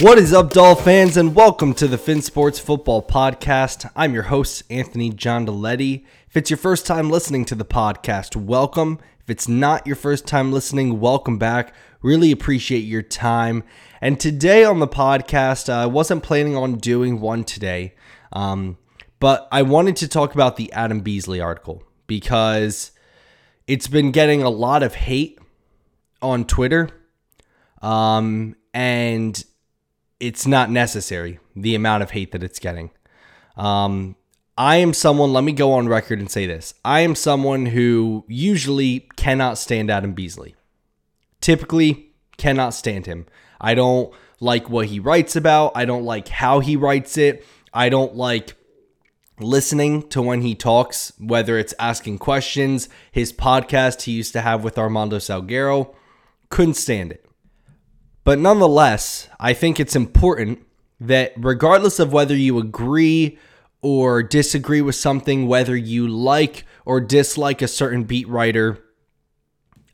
What is up, Doll fans, and welcome to the Fin Sports Football Podcast. I'm your host, Anthony John If it's your first time listening to the podcast, welcome. If it's not your first time listening, welcome back. Really appreciate your time. And today on the podcast, uh, I wasn't planning on doing one today, um, but I wanted to talk about the Adam Beasley article because it's been getting a lot of hate on Twitter. Um, and it's not necessary the amount of hate that it's getting. Um, I am someone, let me go on record and say this. I am someone who usually cannot stand Adam Beasley. Typically, cannot stand him. I don't like what he writes about. I don't like how he writes it. I don't like listening to when he talks, whether it's asking questions, his podcast he used to have with Armando Salguero. Couldn't stand it. But nonetheless, I think it's important that regardless of whether you agree or disagree with something, whether you like or dislike a certain beat writer,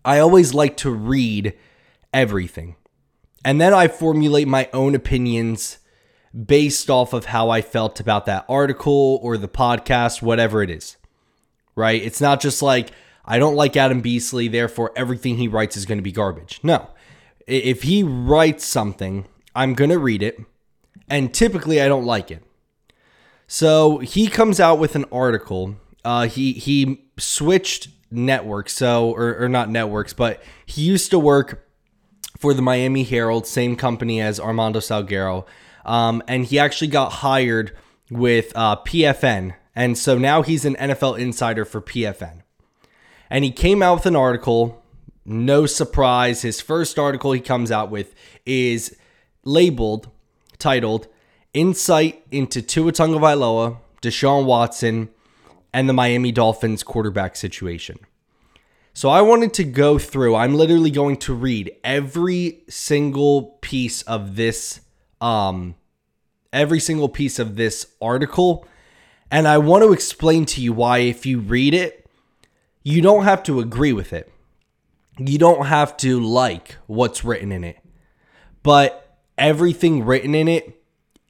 I always like to read everything. And then I formulate my own opinions based off of how I felt about that article or the podcast, whatever it is. Right? It's not just like, I don't like Adam Beasley, therefore everything he writes is going to be garbage. No if he writes something, I'm going to read it. And typically I don't like it. So he comes out with an article. Uh, he he switched networks, so or, or not networks, but he used to work for the Miami Herald, same company as Armando Salguero, um, and he actually got hired with uh, PFN, and so now he's an NFL insider for PFN. And he came out with an article no surprise, his first article he comes out with is labeled, titled, Insight into Tua Tagovailoa, Deshaun Watson, and the Miami Dolphins quarterback situation. So I wanted to go through, I'm literally going to read every single piece of this um every single piece of this article and I want to explain to you why if you read it, you don't have to agree with it you don't have to like what's written in it. But everything written in it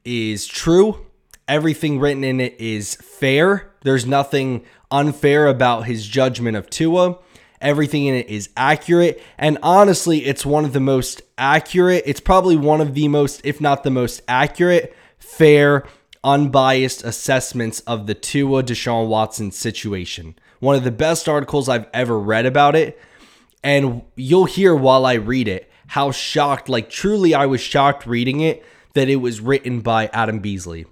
is true. Everything written in it is fair. There's nothing unfair about his judgment of Tua. Everything in it is accurate. And honestly, it's one of the most accurate. It's probably one of the most, if not the most accurate, fair, unbiased assessments of the Tua Deshaun Watson situation. One of the best articles I've ever read about it. And you'll hear while I read it how shocked, like truly, I was shocked reading it that it was written by Adam Beasley.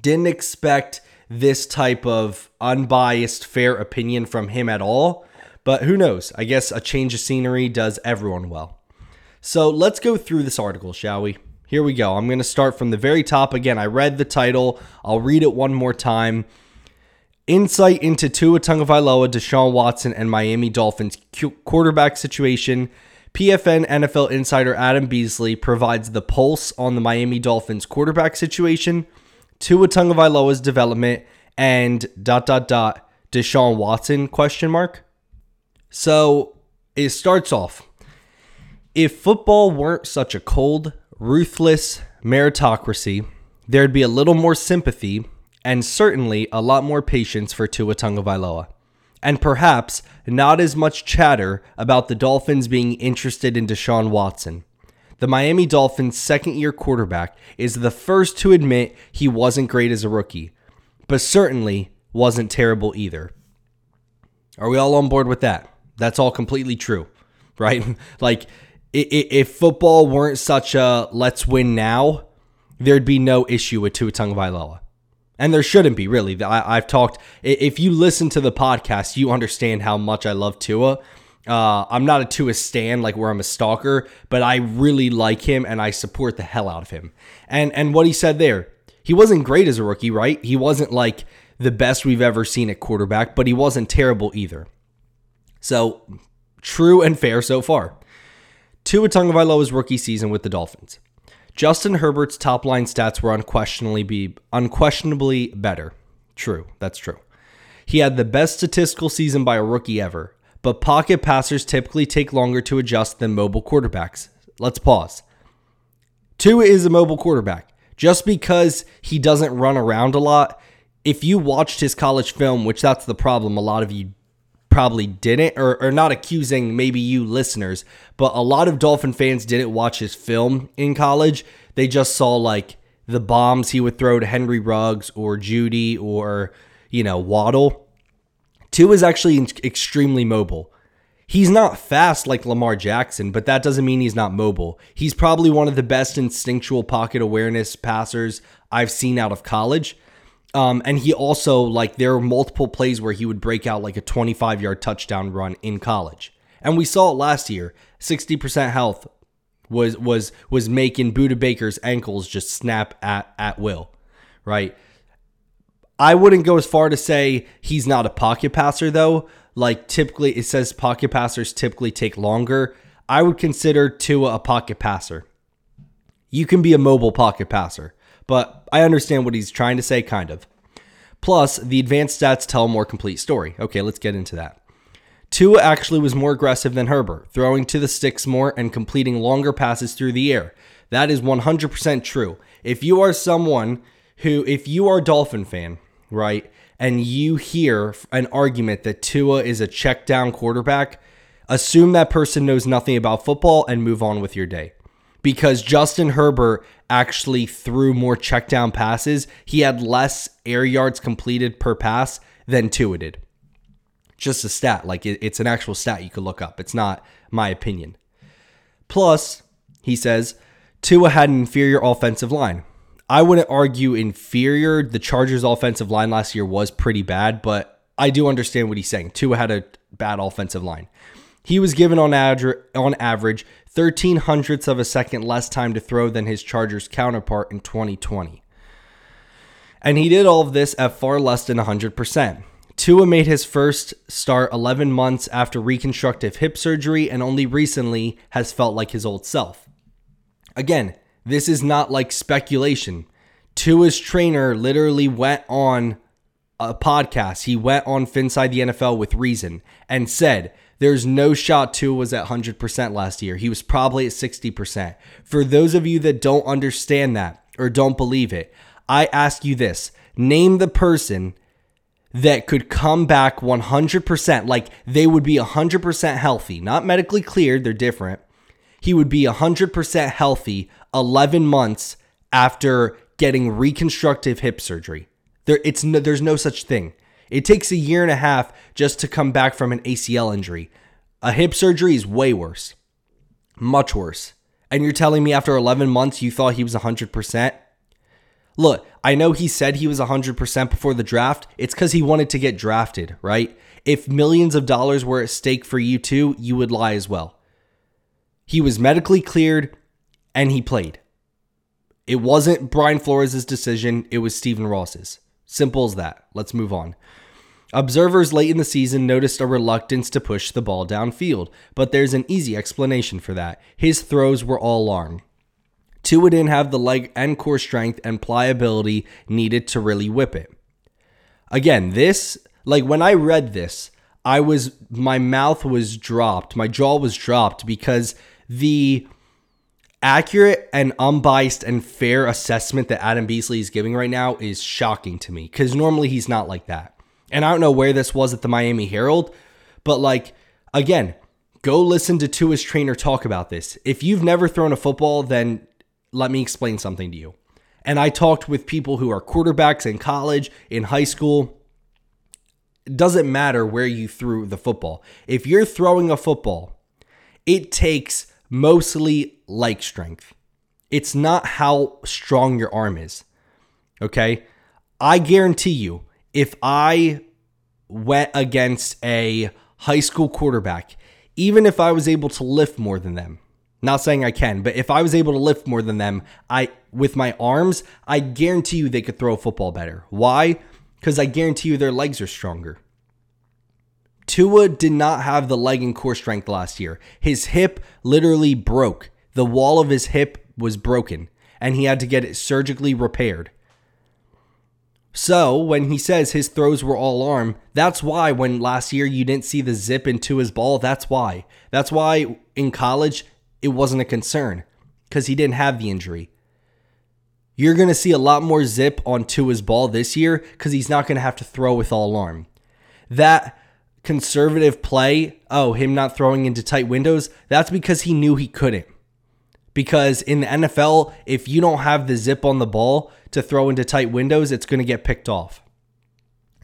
Didn't expect this type of unbiased, fair opinion from him at all. But who knows? I guess a change of scenery does everyone well. So let's go through this article, shall we? Here we go. I'm going to start from the very top again. I read the title. I'll read it one more time. Insight into Tua Tagovailoa, Deshaun Watson, and Miami Dolphins quarterback situation. PFN NFL insider Adam Beasley provides the pulse on the Miami Dolphins quarterback situation, Tua Tagovailoa's development, and dot dot dot Deshaun Watson question mark. So it starts off. If football weren't such a cold, ruthless meritocracy, there'd be a little more sympathy and certainly a lot more patience for Tua Tagovailoa. And perhaps not as much chatter about the Dolphins being interested in Deshaun Watson. The Miami Dolphins' second year quarterback is the first to admit he wasn't great as a rookie, but certainly wasn't terrible either. Are we all on board with that? That's all completely true, right? like, if football weren't such a let's win now, there'd be no issue with Tua Tagovailoa and there shouldn't be really. I, have talked. If you listen to the podcast, you understand how much I love Tua. Uh, I'm not a Tua stan like where I'm a stalker, but I really like him and I support the hell out of him. And and what he said there, he wasn't great as a rookie, right? He wasn't like the best we've ever seen at quarterback, but he wasn't terrible either. So true and fair so far. Tua Tagovailoa's rookie season with the Dolphins. Justin Herbert's top line stats were unquestionably be unquestionably better. True, that's true. He had the best statistical season by a rookie ever, but pocket passers typically take longer to adjust than mobile quarterbacks. Let's pause. Tua is a mobile quarterback. Just because he doesn't run around a lot, if you watched his college film, which that's the problem, a lot of you probably didn't, or, or not accusing maybe you listeners, but a lot of Dolphin fans didn't watch his film in college. They just saw like the bombs he would throw to Henry Ruggs or Jeudy or, you know, Waddle. Tua is actually extremely mobile. He's not fast like Lamar Jackson, but that doesn't mean he's not mobile. He's probably one of the best instinctual pocket awareness passers I've seen out of college. Um, and he also like there were multiple plays where he would break out like a 25 yard touchdown run in college, and we saw it last year. 60% health was was was making Budda Baker's ankles just snap at at will, right? I wouldn't go as far to say he's not a pocket passer though. Like typically it says pocket passers typically take longer. I would consider Tua a pocket passer. You can be a mobile pocket passer but I understand what he's trying to say, kind of. Plus, the advanced stats tell a more complete story. Okay, let's get into that. Tua actually was more aggressive than Herbert, throwing to the sticks more and completing longer passes through the air. That is 100% true. If you are someone who, if you are a Dolphin fan, right, and you hear an argument that Tua is a check down quarterback, assume that person knows nothing about football and move on with your day because Justin Herbert actually threw more check down passes. He had less air yards completed per pass than Tua did. Just a stat. Like it, it's an actual stat you could look up. It's not my opinion. Plus, he says, Tua had an inferior offensive line. I wouldn't argue inferior. The Chargers' offensive line last year was pretty bad, but I do understand what he's saying. Tua had a bad offensive line. He was given on, on average 13 hundredths of a second less time to throw than his Chargers counterpart in 2020. And he did all of this at far less than 100%. Tua made his first start 11 months after reconstructive hip surgery and only recently has felt like his old self. Again, this is not like speculation. Tua's trainer literally went on a podcast. He went on Finside the NFL with Reason and said there's no shot Tua was at 100% last year. He was probably at 60%. For those of you that don't understand that or don't believe it, I ask you this name the person that could come back 100%, like they would be 100% healthy, not medically cleared, they're different. He would be 100% healthy 11 months after getting reconstructive hip surgery. There, it's no, there's no such thing. It takes a year and a half just to come back from an ACL injury. A hip surgery is way worse, much worse. And you're telling me after 11 months you thought he was 100%? Look, I know he said he was 100% before the draft. It's because he wanted to get drafted, right? If millions of dollars were at stake for you too, you would lie as well. He was medically cleared and he played. It wasn't Brian Flores' decision, it was Stephen Ross's. Simple as that. Let's move on. Observers late in the season noticed a reluctance to push the ball downfield, but there's an easy explanation for that. His throws were all long. Tua didn't have the leg and core strength and pliability needed to really whip it. Again, this, like when I read this, I was, my mouth was dropped, my jaw was dropped because the accurate and unbiased and fair assessment that Adam Beasley is giving right now is shocking to me because normally he's not like that. And I don't know where this was at the Miami Herald, but like, again, go listen to Tua's trainer talk about this. If you've never thrown a football, then let me explain something to you. And I talked with people who are quarterbacks in college, in high school. It doesn't matter where you threw the football. If you're throwing a football, it takes mostly leg strength. It's not how strong your arm is. Okay? I guarantee you, if I went against a high school quarterback, even if I was able to lift more than them, not saying I can, but if I was able to lift more than them, I with my arms, I guarantee you they could throw a football better. Why? Because I guarantee you their legs are stronger. Tua did not have the leg and core strength last year. His hip literally broke. The wall of his hip was broken, and he had to get it surgically repaired. So, when he says his throws were all arm, that's why when last year you didn't see the zip into his ball, that's why. That's why in college it wasn't a concern. because he didn't have the injury. You're going to see a lot more zip on Tua's ball this year because he's not going to have to throw with all arm. That conservative play, oh, him not throwing into tight windows, that's because he knew he couldn't. Because in the NFL, if you don't have the zip on the ball to throw into tight windows, it's going to get picked off.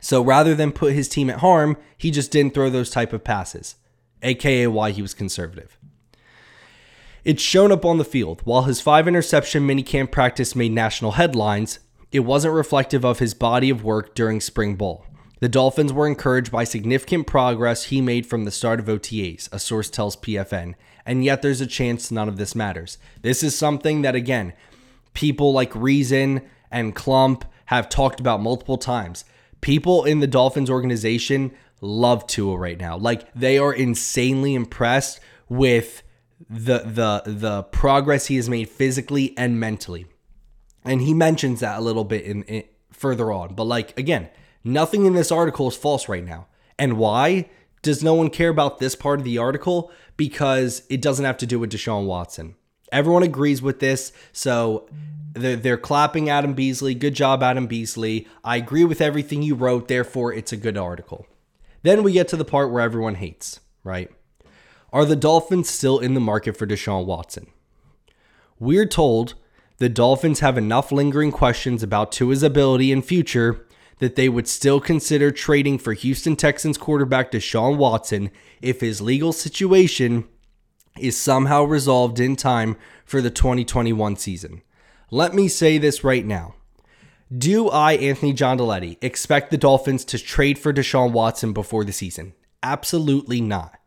So rather than put his team at harm, he just didn't throw those type of passes, aka why he was conservative. It's shown up on the field. While his five interception minicamp practice made national headlines, it wasn't reflective of his body of work during spring ball. The Dolphins were encouraged by significant progress he made from the start of OTAs, a source tells PFN, and yet there's a chance none of this matters. This is something that, again, people like Reason and Klump have talked about multiple times. People in the Dolphins organization love Tua right now. Like they are insanely impressed with the the the progress he has made physically and mentally. And he mentions that a little bit in, in further on. But like again, nothing in this article is false right now. And why? Does no one care about this part of the article? Because it doesn't have to do with Deshaun Watson. Everyone agrees with this. So they're, they're clapping Adam Beasley. Good job, Adam Beasley. I agree with everything you wrote. Therefore, it's a good article. Then we get to the part where everyone hates, right? Are the Dolphins still in the market for Deshaun Watson? We're told the Dolphins have enough lingering questions about Tua's ability and future that they would still consider trading for Houston Texans quarterback Deshaun Watson if his legal situation is somehow resolved in time for the 2021 season. Let me say this right now. Do I, Anthony Giandoletti, expect the Dolphins to trade for Deshaun Watson before the season? Absolutely not.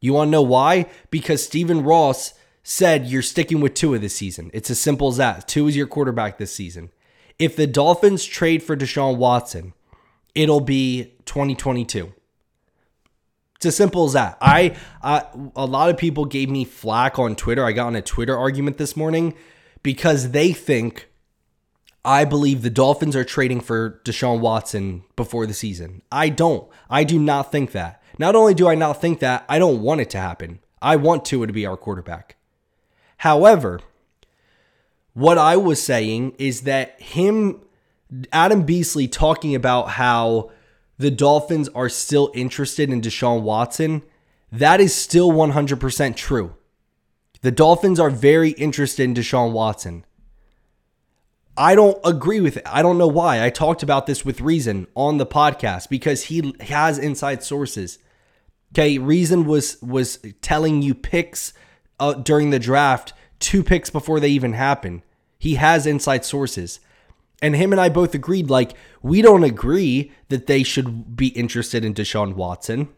You want to know why? Because Stephen Ross said you're sticking with Tua this season. It's as simple as that. Tua is your quarterback this season. If the Dolphins trade for Deshaun Watson, it'll be 2022. It's as simple as that. I, a lot of people gave me flack on Twitter. I got in a Twitter argument this morning because they think I believe the Dolphins are trading for Deshaun Watson before the season. I don't. I do not think that. Not only do I not think that, I don't want it to happen. I want Tua to be our quarterback. However, what I was saying is that him, Adam Beasley, talking about how the Dolphins are still interested in Deshaun Watson, that is still 100% true. The Dolphins are very interested in Deshaun Watson. I don't agree with it. I don't know why. I talked about this with Reason on the podcast because he has inside sources. Okay, Reason was was telling you picks uh, during the draft, two picks before they even happen. He has inside sources. And him and I both agreed like we don't agree that they should be interested in Deshaun Watson.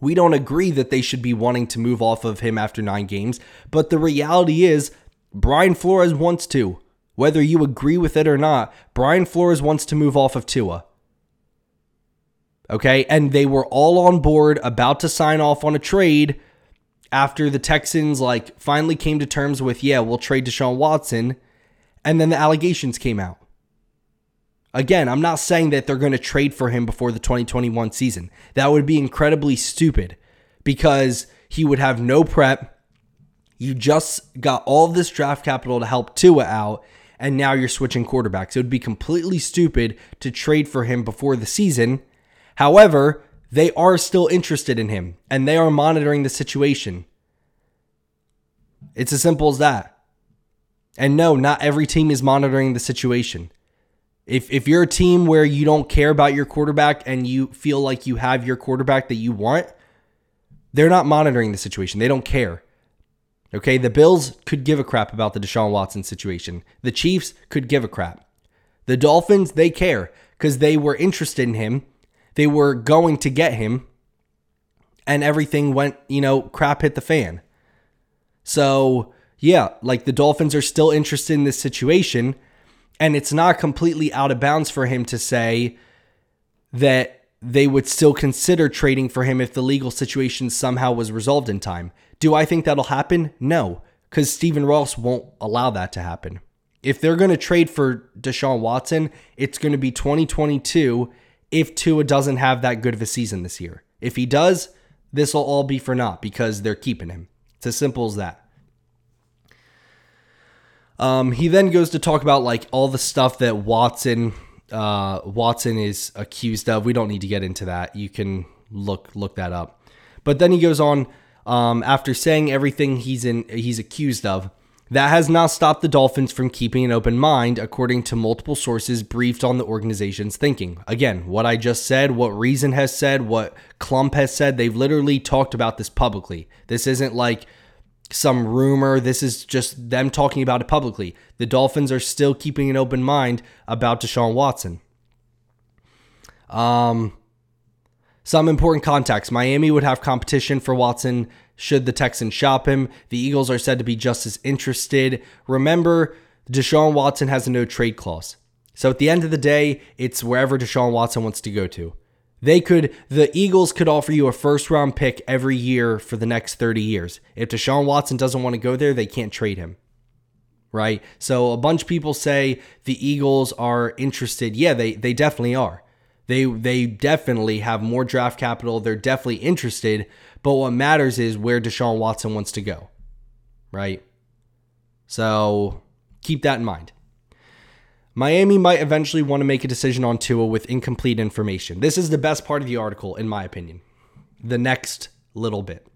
We don't agree that they should be wanting to move off of him after 9 games, but the reality is Brian Flores wants to. Whether you agree with it or not, Brian Flores wants to move off of Tua. Okay. And they were all on board, about to sign off on a trade after the Texans like finally came to terms with, yeah, we'll trade Deshaun Watson. And then the allegations came out. Again, I'm not saying that they're going to trade for him before the 2021 season. That would be incredibly stupid because he would have no prep. You just got all this draft capital to help Tua out, and now you're switching quarterbacks. It would be completely stupid to trade for him before the season However, they are still interested in him and they are monitoring the situation. It's as simple as that. And no, not every team is monitoring the situation. If, if you're a team where you don't care about your quarterback and you feel like you have your quarterback that you want, they're not monitoring the situation. They don't care. Okay, the Bills could give a crap about the Deshaun Watson situation. The Chiefs could give a crap. The Dolphins, they care because they were interested in him they were going to get him and everything went, you know, crap hit the fan. So, yeah, like the Dolphins are still interested in this situation and it's not completely out of bounds for him to say that they would still consider trading for him if the legal situation somehow was resolved in time. Do I think that'll happen? No, because Stephen Ross won't allow that to happen. If they're going to trade for Deshaun Watson, it's going to be 2022 if Tua doesn't have that good of a season this year. If he does, this will all be for naught because they're keeping him. It's as simple as that. Um, he then goes to talk about like all the stuff that Watson uh, Watson is accused of. We don't need to get into that. You can look look that up. But then he goes on um, after saying everything he's in he's accused of. That has not stopped the Dolphins from keeping an open mind, according to multiple sources briefed on the organization's thinking. Again, what I just said, what Reason has said, what Klump has said, they've literally talked about this publicly. This isn't like some rumor. This is just them talking about it publicly. The Dolphins are still keeping an open mind about Deshaun Watson. Um, some important context Miami would have competition for Watson should the Texans shop him. The Eagles are said to be just as interested. Remember, Deshaun Watson has a no trade clause. So at the end of the day, it's wherever Deshaun Watson wants to go to. They could, the Eagles could offer you a first round pick every year for the next 30 years. If Deshaun Watson doesn't want to go there, they can't trade him. Right? So a bunch of people say the Eagles are interested. Yeah, they, they definitely are. They, they definitely have more draft capital. They're definitely interested. But what matters is where Deshaun Watson wants to go. Right? So keep that in mind. Miami might eventually want to make a decision on Tua with incomplete information. This is the best part of the article, in my opinion. The next little bit.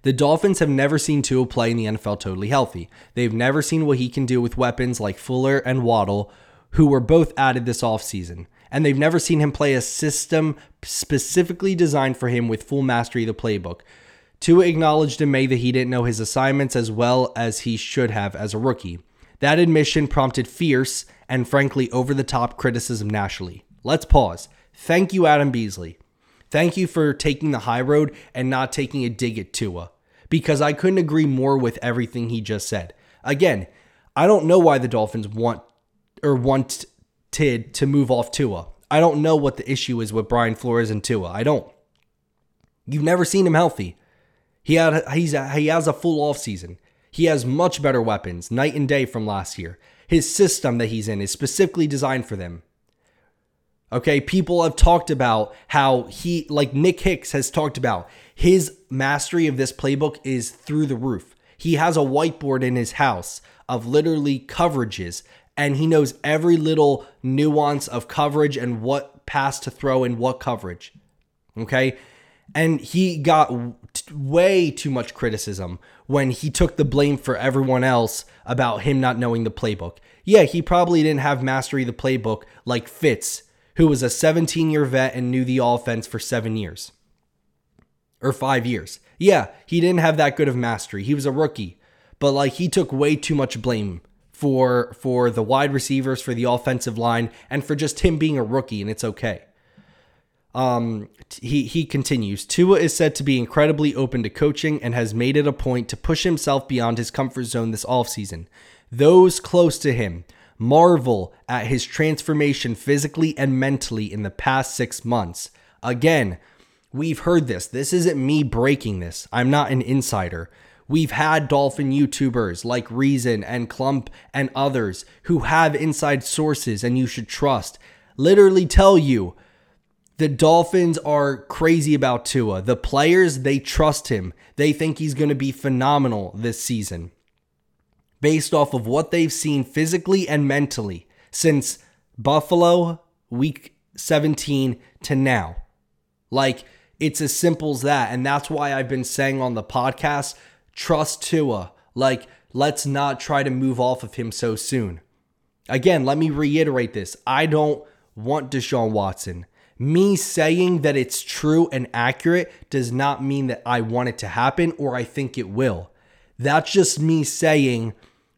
The Dolphins have never seen Tua play in the NFL totally healthy. They've never seen what he can do with weapons like Fuller and Waddle, who were both added this offseason. And they've never seen him play a system specifically designed for him with full mastery of the playbook. Tua acknowledged in May that he didn't know his assignments as well as he should have as a rookie. That admission prompted fierce and frankly over the top criticism nationally. Let's pause. Thank you, Adam Beasley. Thank you for taking the high road and not taking a dig at Tua, because I couldn't agree more with everything he just said. Again, I don't know why the Dolphins want or wanted to move off Tua. I don't know what the issue is with Brian Flores and Tua. I don't. You've never seen him healthy. He had he's a, he has a full off season. He has much better weapons, night and day from last year. His system that he's in is specifically designed for them. Okay, people have talked about how he, like Nick Hicks has talked about, his mastery of this playbook is through the roof. He has a whiteboard in his house of literally coverages, and he knows every little nuance of coverage and what pass to throw in what coverage. Okay, and he got way too much criticism when he took the blame for everyone else about him not knowing the playbook. Yeah, he probably didn't have mastery of the playbook like Fitz, who was a 17 year vet and knew the offense for seven years or five years. Yeah, he didn't have that good of mastery. He was a rookie, but like he took way too much blame for for the wide receivers, for the offensive line, and for just him being a rookie, and it's okay. Um, he he continues. Tua is said to be incredibly open to coaching and has made it a point to push himself beyond his comfort zone this offseason. Those close to him marvel at his transformation physically and mentally in the past six months. Again, we've heard this. This isn't me breaking this. I'm not an insider. We've had Dolphin YouTubers like Reason and Klump and others who have inside sources and you should trust literally tell you the Dolphins are crazy about Tua. The players, they trust him. They think he's going to be phenomenal this season based off of what they've seen physically and mentally since Buffalo week 17 to now. Like, it's as simple as that. And that's why I've been saying on the podcast trust Tua. Like, let's not try to move off of him so soon. Again, let me reiterate this I don't want Deshaun Watson. Me saying that it's true and accurate does not mean that I want it to happen or I think it will. That's just me saying,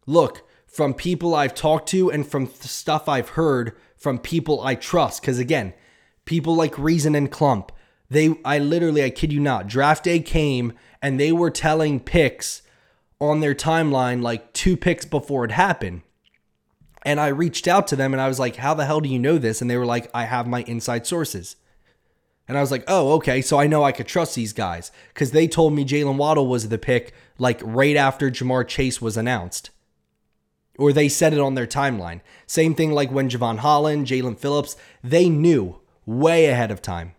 look, from people I've talked to and from stuff I've heard from people I trust. Because again, people like Reason and Klump, they, I literally, I kid you not, draft day came and they were telling picks on their timeline like two picks before it happened. And I reached out to them and I was like, How the hell do you know this? And they were like, I have my inside sources. And I was like, Oh, okay. So I know I could trust these guys because they told me Jaylen Waddle was the pick like right after Ja'Marr Chase was announced. Or they said it on their timeline. Same thing like when Jevon Holland, Jaelan Phillips, they knew way ahead of time.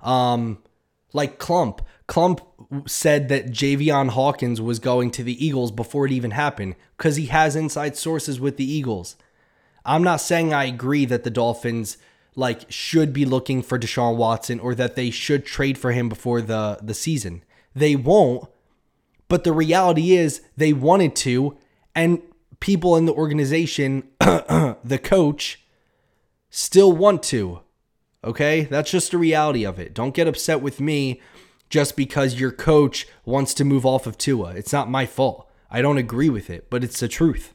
Um, like Clump. Klump said that Javian Hawkins was going to the Eagles before it even happened because he has inside sources with the Eagles. I'm not saying I agree that the Dolphins like should be looking for Deshaun Watson or that they should trade for him before the the season. They won't, but the reality is they wanted to and people in the organization, the coach still want to. Okay? That's just the reality of it. Don't get upset with me just because your coach wants to move off of Tua. It's not my fault. I don't agree with it, but it's the truth.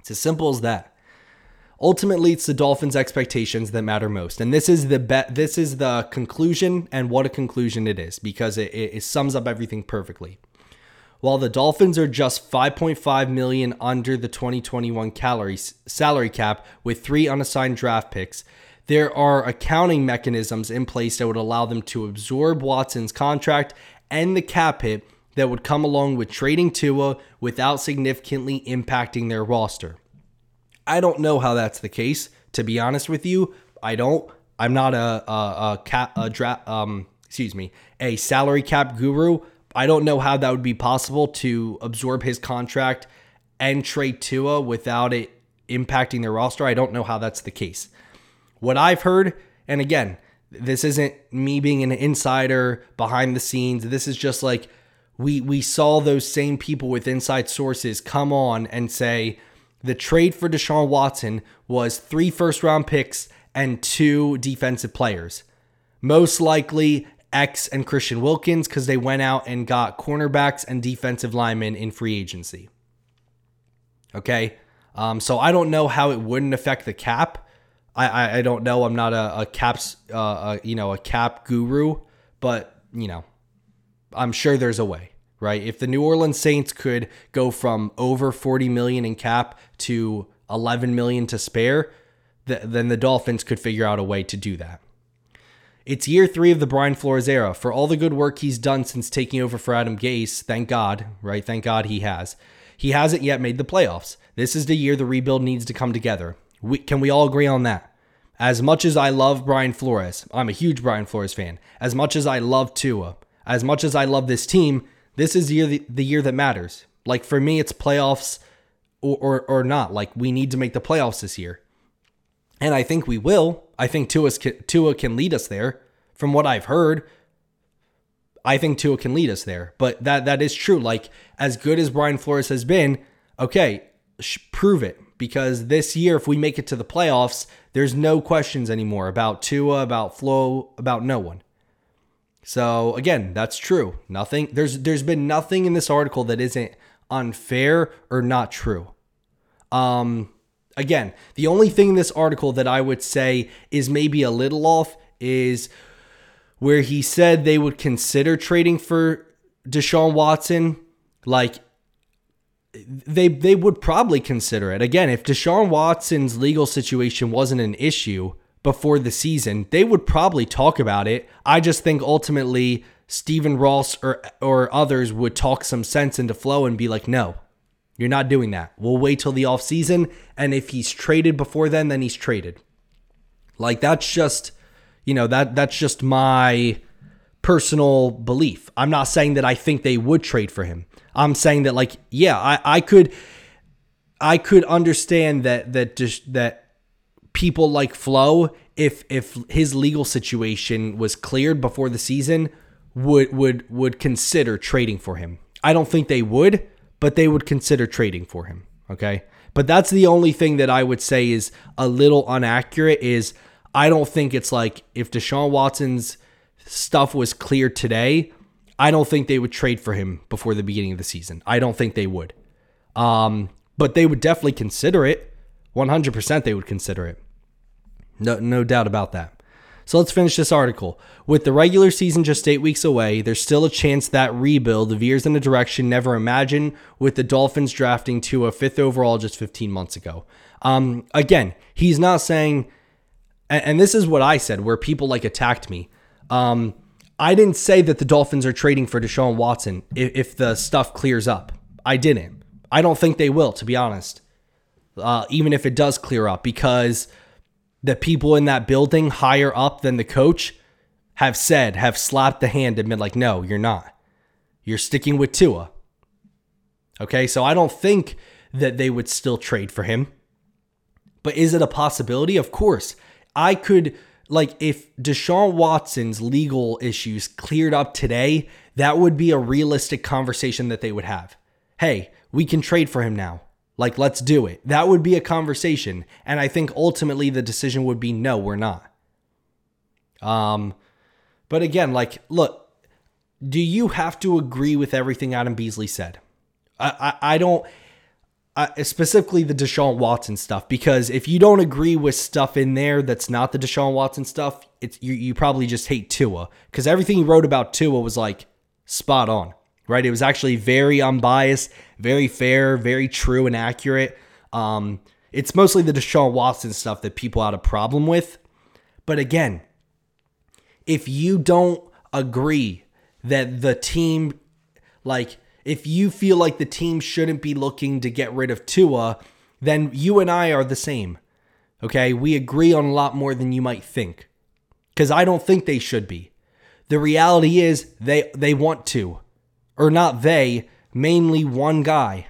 It's as simple as that. Ultimately, it's the Dolphins' expectations that matter most, and this is the be- this is the conclusion, and what a conclusion it is because it, it, it sums up everything perfectly. While the Dolphins are just 5.5 million under the 2021 calories salary cap with three unassigned draft picks, there are accounting mechanisms in place that would allow them to absorb Watson's contract and the cap hit that would come along with trading Tua without significantly impacting their roster. I don't know how that's the case, to be honest with you. I don't. I'm not a a, a cap a draft um excuse me a salary cap guru. I don't know how that would be possible to absorb his contract and trade Tua without it impacting their roster. I don't know how that's the case. What I've heard, and again, this isn't me being an insider behind the scenes. This is just like we we saw those same people with inside sources come on and say the trade for Deshaun Watson was three first round picks and two defensive players. Most likely X and Christian Wilkins because they went out and got cornerbacks and defensive linemen in free agency. Okay. Um, so I don't know how it wouldn't affect the cap. I, I, I don't know. I'm not a, a caps, uh, a, you know, a cap guru, but you know, I'm sure there's a way, right? If the New Orleans Saints could go from over 40 million in cap to 11 million to spare, th- then the Dolphins could figure out a way to do that. It's year three of the Brian Flores era. For all the good work he's done since taking over for Adam Gase, thank God, right? Thank God he has. He hasn't yet made the playoffs. This is the year the rebuild needs to come together. We, can we all agree on that? As much as I love Brian Flores, I'm a huge Brian Flores fan. As much as I love Tua, as much as I love this team, this is the year, the, the year that matters. Like for me, it's playoffs or, or, or not. Like we need to make the playoffs this year. And I think we will. I think Tua, Tua can lead us there. From what I've heard, I think Tua can lead us there. But that that is true. Like as good as Brian Flores has been, okay, prove it because this year, if we make it to the playoffs, there's no questions anymore about Tua, about Flo, about no one. So again, that's true. Nothing there's there's been nothing in this article that isn't unfair or not true. Um again, the only thing in this article that I would say is maybe a little off is where he said they would consider trading for Deshaun Watson like they they would probably consider it. Again, if Deshaun Watson's legal situation wasn't an issue before the season, they would probably talk about it. I just think ultimately Stephen Ross or or others would talk some sense into Flo and be like, "No. You're not doing that. We'll wait till the offseason and if he's traded before then, then he's traded." Like that's just, you know, that that's just my personal belief. I'm not saying that I think they would trade for him. I'm saying that like yeah, I I could I could understand that that just that people like Flo if if his legal situation was cleared before the season would would would consider trading for him. I don't think they would, but they would consider trading for him, okay? But that's the only thing that I would say is a little inaccurate is I don't think it's like if Deshaun Watson's stuff was cleared today, I don't think they would trade for him before the beginning of the season. I don't think they would. Um, but they would definitely consider it. 100% they would consider it. No, no doubt about that. So let's finish this article. With the regular season just eight weeks away, there's still a chance that rebuild the veers in a direction never imagined with the Dolphins drafting Tua fifth overall just 15 months ago. Um, again, he's not saying, and, and this is what I said, where people like attacked me. Um, I didn't say that the Dolphins are trading for Deshaun Watson if, if the stuff clears up. I didn't. I don't think they will, to be honest. Uh, even if it does clear up, because the people in that building higher up than the coach have said, have slapped the hand and been like, no, you're not. You're sticking with Tua. Okay, so I don't think that they would still trade for him. But is it a possibility? Of course. I could, like, if Deshaun Watson's legal issues cleared up today, that would be a realistic conversation that they would have. Hey, we can trade for him now. Like, let's do it. That would be a conversation. And I think ultimately the decision would be no, we're not. Um, but again, like, look, do you have to agree with everything Adam Beasley said? I, I, I don't, I, specifically the Deshaun Watson stuff, because if you don't agree with stuff in there that's not the Deshaun Watson stuff, it's you, you probably just hate Tua. Because everything he wrote about Tua was like spot on, right? It was actually very unbiased, very fair, very true and accurate. Um, it's mostly the Deshaun Watson stuff that people had a problem with. But again, if you don't agree that the team, like, if you feel like the team shouldn't be looking to get rid of Tua, then you and I are the same. Okay? We agree on a lot more than you might think. Because I don't think they should be. The reality is they they want to. Or not they, mainly one guy.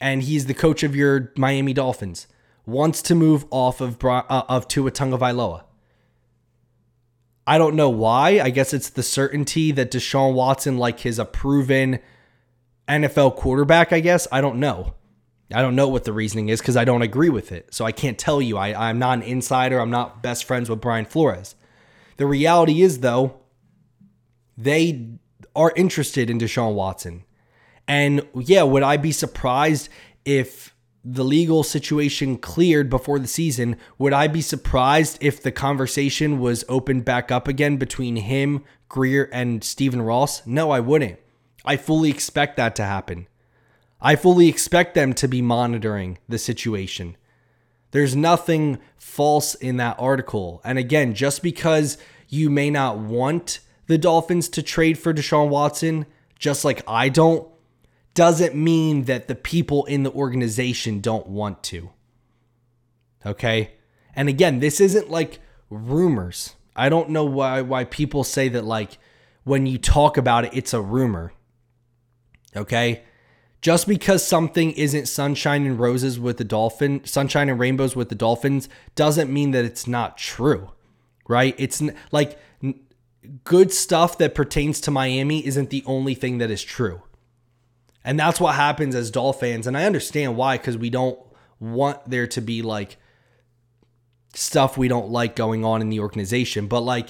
And he's the coach of your Miami Dolphins. Wants to move off of uh, of Tua Tagovailoa. I don't know why. I guess it's the certainty that Deshaun Watson, like his a proven NFL quarterback, I guess. I don't know. I don't know what the reasoning is because I don't agree with it. So I can't tell you. I, I'm not an insider. I'm not best friends with Brian Flores. The reality is, though, they are interested in Deshaun Watson. And yeah, would I be surprised if the legal situation cleared before the season, would I be surprised if the conversation was opened back up again between him, Grier, and Stephen Ross? No, I wouldn't. I fully expect that to happen. I fully expect them to be monitoring the situation. There's nothing false in that article. And again, just because you may not want the Dolphins to trade for Deshaun Watson, just like I don't, doesn't mean that the people in the organization don't want to. Okay? And again, this isn't like rumors. I don't know why why people say that like when you talk about it it's a rumor. Okay? Just because something isn't sunshine and roses with the dolphin, sunshine and rainbows with the dolphins doesn't mean that it's not true. Right? It's like good stuff that pertains to Miami isn't the only thing that is true. And that's what happens as Dolph fans. And I understand why, because we don't want there to be like stuff we don't like going on in the organization. But like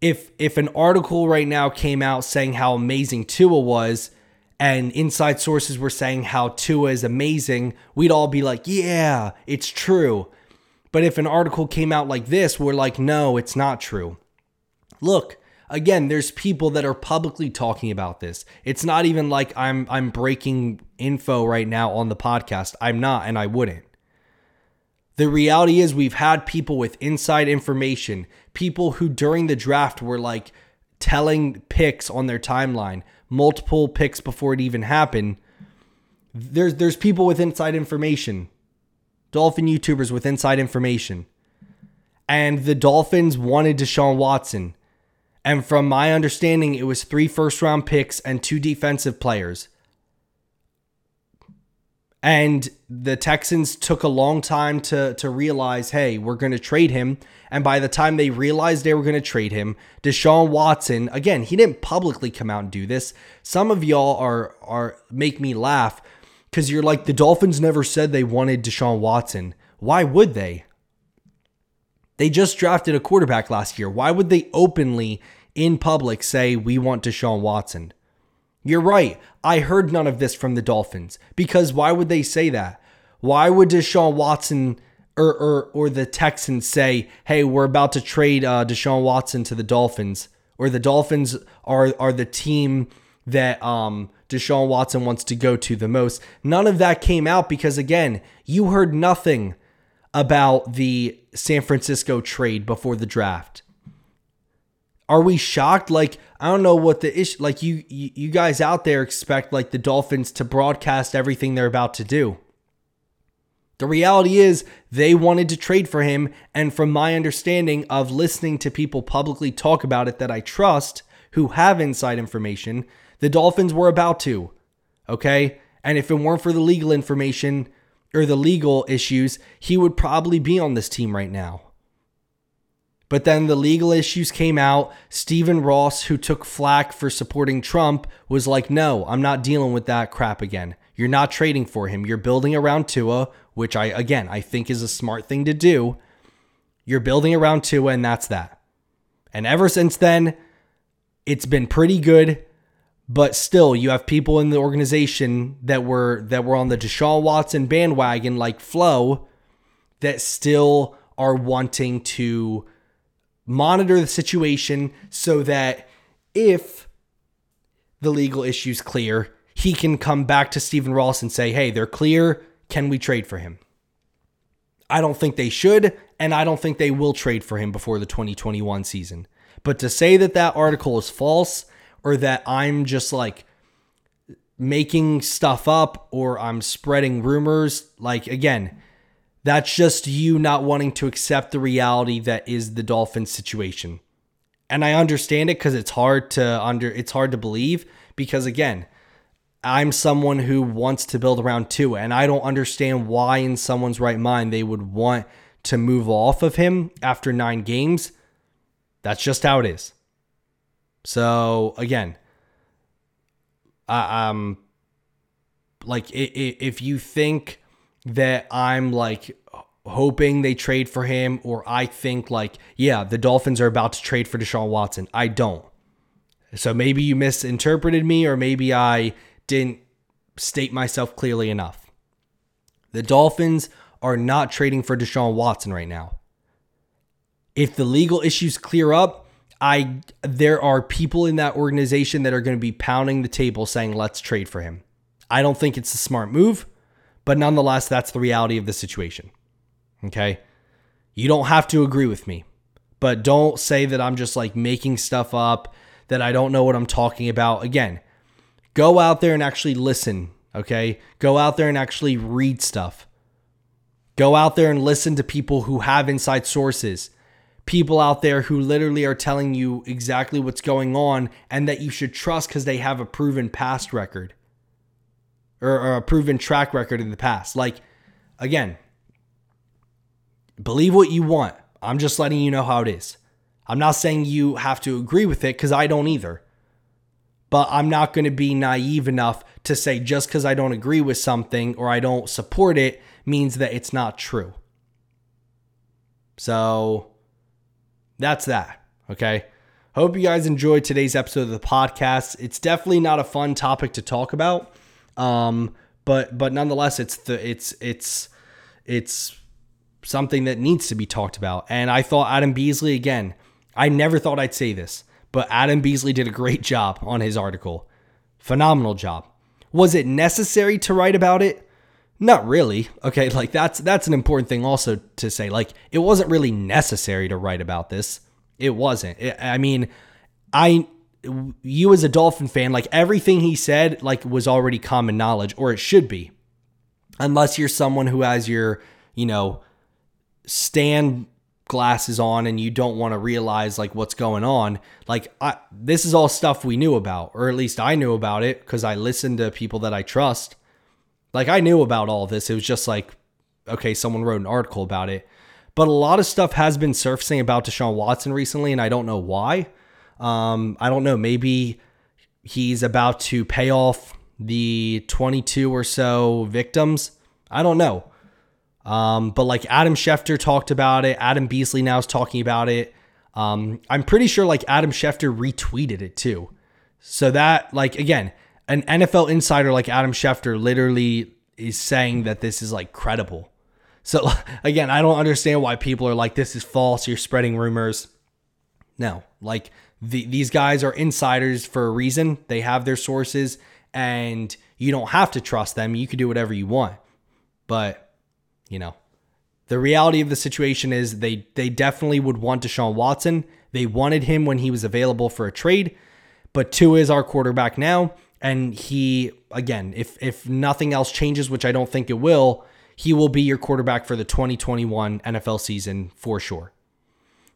if if an article right now came out saying how amazing Tua was and inside sources were saying how Tua is amazing, we'd all be like, yeah, it's true. But if an article came out like this, we're like, no, it's not true. Look, again, there's people that are publicly talking about this. It's not even like I'm I'm breaking info right now on the podcast. I'm not and I wouldn't. The reality is we've had people with inside information, people who during the draft were like telling picks on their timeline, multiple picks before it even happened. There's there's people with inside information. Dolphin YouTubers with inside information. And the Dolphins wanted Deshaun Watson. And from my understanding, it was three first round picks and two defensive players. And the Texans took a long time to, to realize, hey, we're going to trade him. And by the time they realized they were going to trade him, Deshaun Watson, again, he didn't publicly come out and do this. Some of y'all are are make me laugh because you're like, the Dolphins never said they wanted Deshaun Watson. Why would they? They just drafted a quarterback last year. Why would they openly in public say, we want Deshaun Watson. You're right. I heard none of this from the Dolphins because why would they say that? Why would Deshaun Watson or, or, or the Texans say, hey, we're about to trade uh, Deshaun Watson to the Dolphins? Or the Dolphins are, are the team that um, Deshaun Watson wants to go to the most. None of that came out because, again, you heard nothing about the San Francisco trade before the draft. Are we shocked? Like, I don't know what the issue. Like, you, you you guys out there expect like the Dolphins to broadcast everything they're about to do. The reality is, they wanted to trade for him. And from my understanding of listening to people publicly talk about it that I trust who have inside information, the Dolphins were about to. Okay. And if it weren't for the legal information or the legal issues, he would probably be on this team right now. But then the legal issues came out. Stephen Ross, who took flack for supporting Trump, was like, no, I'm not dealing with that crap again. You're not trading for him. You're building around Tua, which I, again, I think is a smart thing to do. You're building around Tua, and that's that. And ever since then, it's been pretty good. But still, you have people in the organization that were that were on the Deshaun Watson bandwagon, like Flo, that still are wanting to monitor the situation so that if the legal issues clear, he can come back to Stephen Ross and say, "Hey, they're clear. Can we trade for him?" I don't think they should, and I don't think they will trade for him before the 2021 season. But to say that that article is false or that I'm just like making stuff up or I'm spreading rumors. Like, again, that's just you not wanting to accept the reality that is the Dolphins situation. And I understand it because it's hard to under it's hard to believe because again, I'm someone who wants to build around Tua, and I don't understand why in someone's right mind they would want to move off of him after nine games. That's just how it is. So again, I, um, like if you think that I'm like hoping they trade for him, or I think like yeah, the Dolphins are about to trade for Deshaun Watson, I don't. So maybe you misinterpreted me, or maybe I didn't state myself clearly enough. The Dolphins are not trading for Deshaun Watson right now. If the legal issues clear up, I there are people in that organization that are going to be pounding the table saying let's trade for him. I don't think it's a smart move, but nonetheless that's the reality of the situation. Okay? You don't have to agree with me, but don't say that I'm just like making stuff up that I don't know what I'm talking about. Again, go out there and actually listen, okay? Go out there and actually read stuff. Go out there and listen to people who have inside sources people out there who literally are telling you exactly what's going on and that you should trust because they have a proven past record or, or, a proven track record in the past. Like, again, believe what you want. I'm just letting you know how it is. I'm not saying you have to agree with it because I don't either. But I'm not going to be naive enough to say just because I don't agree with something or I don't support it means that it's not true. So, that's that. Okay. Hope you guys enjoyed today's episode of the podcast. It's definitely not a fun topic to talk about. Um, but but nonetheless, it's the it's it's it's something that needs to be talked about. And I thought Adam Beasley again. I never thought I'd say this, but Adam Beasley did a great job on his article. Phenomenal job. Was it necessary to write about it? Not really. Okay, like that's that's an important thing also to say. Like it wasn't really necessary to write about this. It wasn't. It, I mean, I you as a Dolphin fan, like everything he said like was already common knowledge or it should be. Unless you're someone who has your, you know, stand glasses on and you don't want to realize like what's going on like I, this is all stuff we knew about or at least i knew about it because i listened to people that i trust like I knew about all this. It was just like, okay, someone wrote an article about it. But a lot of stuff has been surfacing about Deshaun Watson recently, and I don't know why. Um, I don't know. Maybe he's about to pay off the 22 or so victims. I don't know. Um, but like Adam Schefter talked about it. Adam Beasley now is talking about it. Um, I'm pretty sure like Adam Schefter retweeted it too. So that like again, an NFL insider like Adam Schefter literally is saying that this is like credible. So again, I don't understand why people are like, this is false. You're spreading rumors. No, like the, these guys are insiders for a reason. They have their sources and you don't have to trust them. You can do whatever you want. But, you know, the reality of the situation is they they definitely would want Deshaun Watson. They wanted him when he was available for a trade, but Tua is our quarterback now and he again if if nothing else changes which i don't think it will he will be your quarterback for the 2021 NFL season for sure.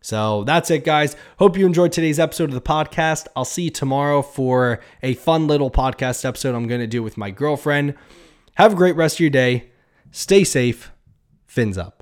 So that's it, guys. Hope you enjoyed today's episode of the podcast. I'll see you tomorrow for a fun little podcast episode I'm going to do with my girlfriend. Have a great rest of your day. Stay safe. Fins up.